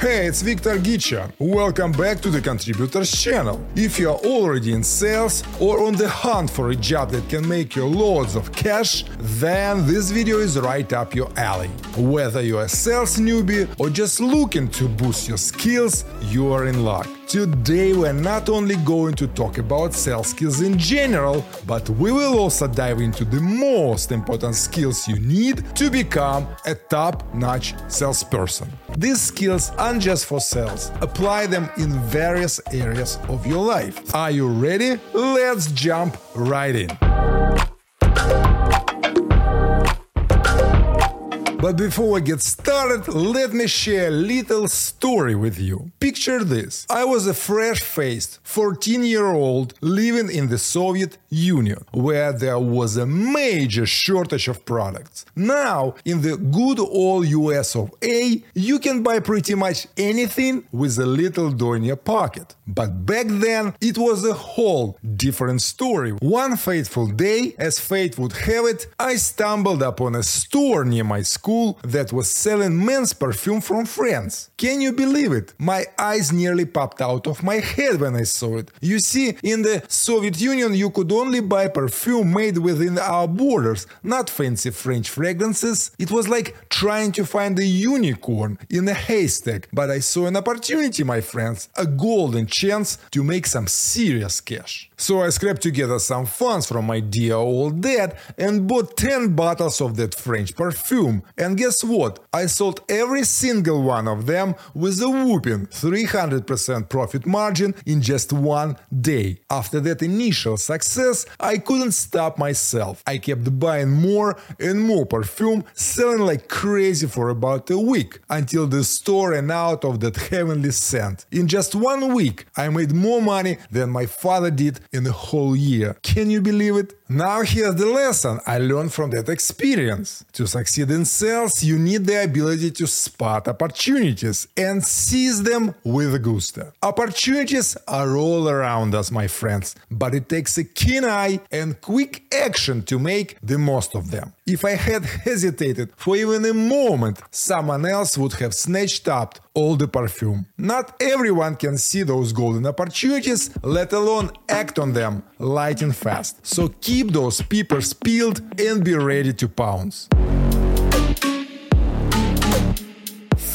Hey, it's Victor Gichun. Welcome back to the Contributors channel. If you are already in sales or on the hunt for a job that can make you loads of cash, then this video is right up your alley. Whether you're a sales newbie or just looking to boost your skills, you are in luck. Today, we're not only going to talk about sales skills in general, but we will also dive into the most important skills you need to become a top notch salesperson. These skills aren't just for sales, apply them in various areas of your life. Are you ready? Let's jump right in. But before we get started, let me share a little story with you. Picture this I was a fresh faced 14 year old living in the Soviet Union, where there was a major shortage of products. Now, in the good old US of A, you can buy pretty much anything with a little dough in your pocket. But back then, it was a whole different story. One fateful day, as fate would have it, I stumbled upon a store near my school that was selling men's perfume from France. Can you believe it? My eyes nearly popped out of my head when I saw it. You see, in the Soviet Union, you could only buy perfume made within our borders, not fancy French fragrances. It was like trying to find a unicorn in a haystack, but I saw an opportunity, my friends, a golden chance to make some serious cash. So I scraped together some funds from my dear old dad and bought 10 bottles of that French perfume. And guess what? I sold every single one of them with a whooping 300% profit margin in just one day. After that initial success, I couldn't stop myself. I kept buying more and more perfume, selling like crazy for about a week until the store ran out of that heavenly scent. In just one week, I made more money than my father did in a whole year. Can you believe it? Now here's the lesson I learned from that experience. To succeed in sales, you need the ability to spot opportunities and seize them with gusto. Opportunities are all around us, my friends, but it takes a keen eye and quick action to make the most of them. If I had hesitated for even a moment, someone else would have snatched up all the perfume. Not everyone can see those golden opportunities, let alone act on them light and fast. So keep those peepers peeled and be ready to pounce.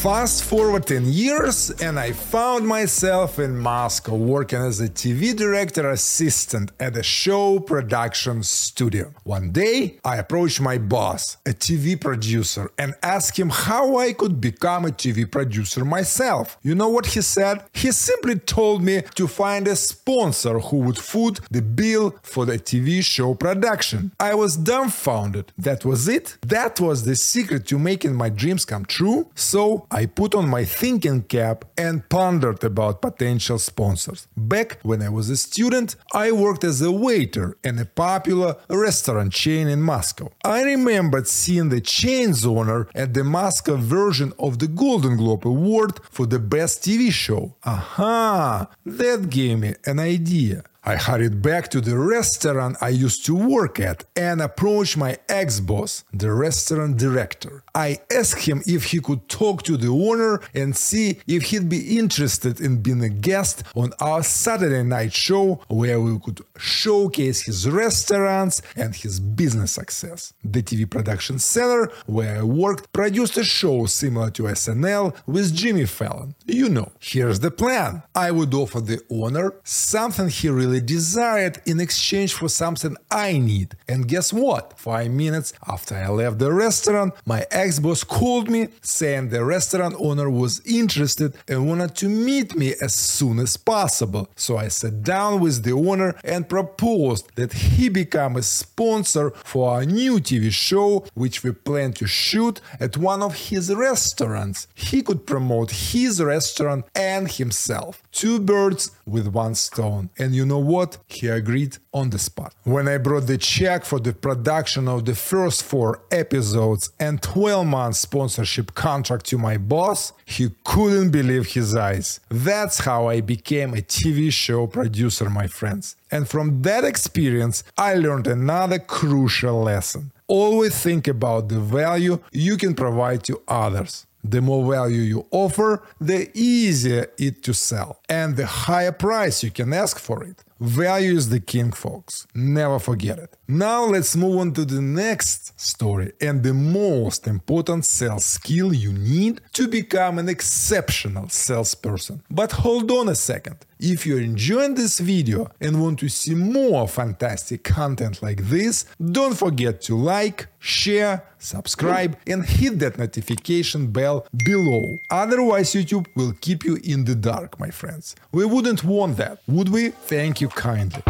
Fast forward 10 years, and I found myself in Moscow working as a TV director assistant at a show production studio. One day, I approached my boss, a TV producer, and asked him how I could become a TV producer myself. You know what he said? He simply told me to find a sponsor who would foot the bill for the TV show production. I was dumbfounded. That was it? That was the secret to making my dreams come true? So I put on my thinking cap and pondered about potential sponsors. Back when I was a student, I worked as a waiter in a popular restaurant chain in Moscow. I remembered seeing the chain's owner at the Moscow version of the Golden Globe Award for the best TV show. Aha! That gave me an idea. I hurried back to the restaurant I used to work at and approached my ex boss, the restaurant director. I asked him if he could talk to the owner and see if he'd be interested in being a guest on our Saturday night show where we could showcase his restaurants and his business success. The TV production center where I worked produced a show similar to SNL with Jimmy Fallon. You know, here's the plan I would offer the owner something he really desired in exchange for something I need. And guess what? Five minutes after I left the restaurant, my ex boss called me saying the restaurant owner was interested and wanted to meet me as soon as possible. So I sat down with the owner and proposed that he become a sponsor for our new TV show, which we plan to shoot at one of his restaurants. He could promote his restaurant and himself. Two birds with one stone. And you know what? He agreed on the spot. When I brought the check for the production of the first four episodes and 12 month sponsorship contract to my boss, he couldn't believe his eyes. That's how I became a TV show producer, my friends. And from that experience, I learned another crucial lesson. Always think about the value you can provide to others. The more value you offer, the easier it to sell, and the higher price you can ask for it. Value is the king, folks. Never forget it. Now let's move on to the next story and the most important sales skill you need to become an exceptional salesperson. But hold on a second. If you're enjoying this video and want to see more fantastic content like this, don't forget to like, share, subscribe and hit that notification bell below. Otherwise YouTube will keep you in the dark, my friends. We wouldn't want that, would we? Thank you kindly.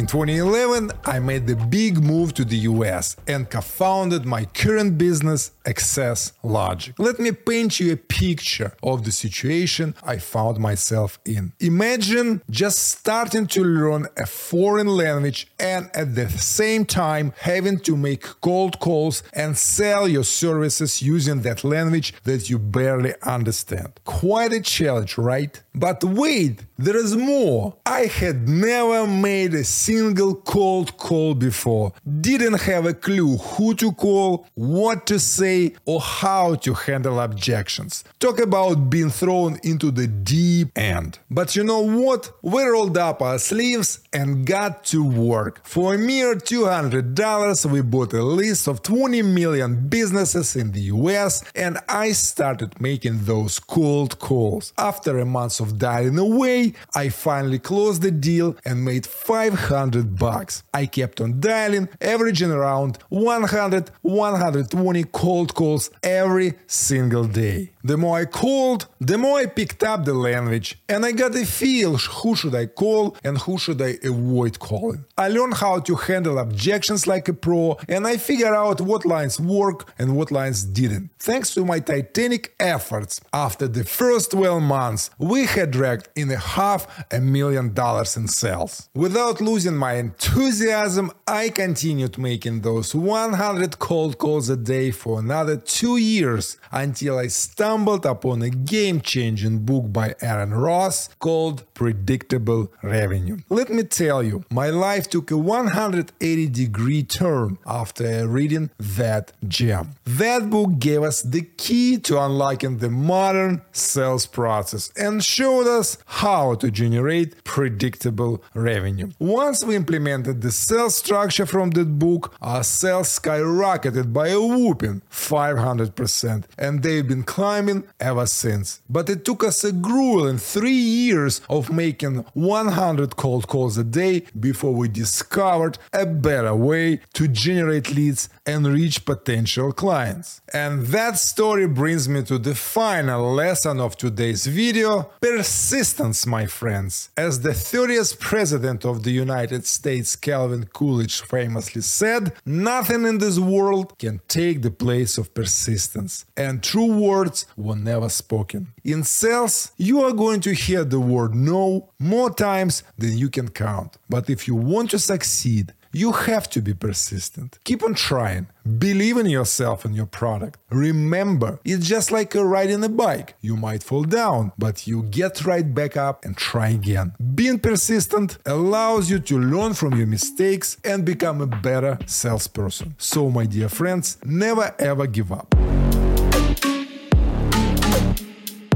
In 2011, I made the big move to the US and co founded my current business, Excess Logic. Let me paint you a picture of the situation I found myself in. Imagine just starting to learn a foreign language and at the same time having to make cold calls and sell your services using that language that you barely understand. Quite a challenge, right? But wait, there is more. I had never made a single cold call before, didn't have a clue who to call, what to say, or how to handle objections. Talk about being thrown into the deep end. But you know what? We rolled up our sleeves and got to work. For a mere $200, we bought a list of 20 million businesses in the US and I started making those cold calls. After a month of dialing away, I finally closed the deal and made 500 bucks. I kept on dialing, averaging around 100 120 cold calls every single day. The more I called, the more I picked up the language and I got a feel who should I call and who should I avoid calling. I learned how to handle objections like a pro and I figured out what lines work and what lines didn't. Thanks to my titanic efforts, after the first 12 months, we had dragged in a half a million dollars in sales. Without losing my enthusiasm, I continued making those 100 cold calls a day for another two years until I stumbled upon a game changing book by Aaron Ross called Predictable Revenue. Let me tell you, my life took a 180 degree turn after reading that gem. That book gave us the key to unlocking the modern sales process and showed us how to generate predictable revenue. Once we implemented the sales structure from that book, our sales skyrocketed by a whooping 500%, and they've been climbing ever since. But it took us a grueling three years of making 100 cold calls a day before we discovered a better way to generate leads and reach potential clients. And that story brings me to the final lesson of today's video persistence, my friends. As the 30th president of the United States, Calvin Coolidge, famously said, nothing in this world can take the place of persistence. And true words were never spoken. In sales, you are going to hear the word no more times than you can count. But if you want to succeed, you have to be persistent. Keep on trying. Believe in yourself and your product. Remember, it's just like riding a bike. You might fall down, but you get right back up and try again. Being persistent allows you to learn from your mistakes and become a better salesperson. So, my dear friends, never ever give up.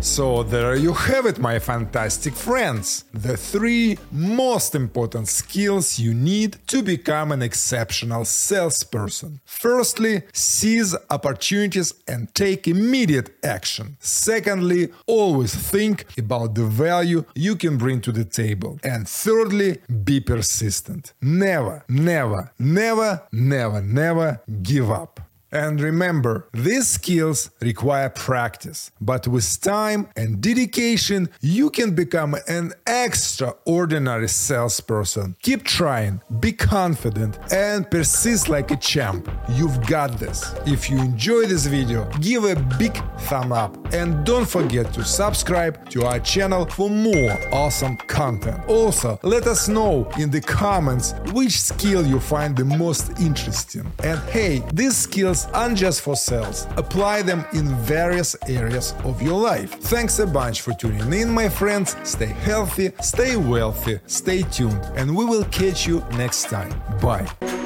So there you have it, my fantastic friends. The three most important skills you need to become an exceptional salesperson. Firstly, seize opportunities and take immediate action. Secondly, always think about the value you can bring to the table. And thirdly, be persistent. Never, never, never, never, never give up. And remember, these skills require practice, but with time and dedication, you can become an extraordinary salesperson. Keep trying, be confident, and persist like a champ. You've got this. If you enjoyed this video, give a big thumb up and don't forget to subscribe to our channel for more awesome content. Also, let us know in the comments which skill you find the most interesting. And hey, these skills aren't just for sales. Apply them in various areas of your life. Thanks a bunch for tuning in, my friends. Stay healthy, stay wealthy, stay tuned, and we will catch you next time. Bye.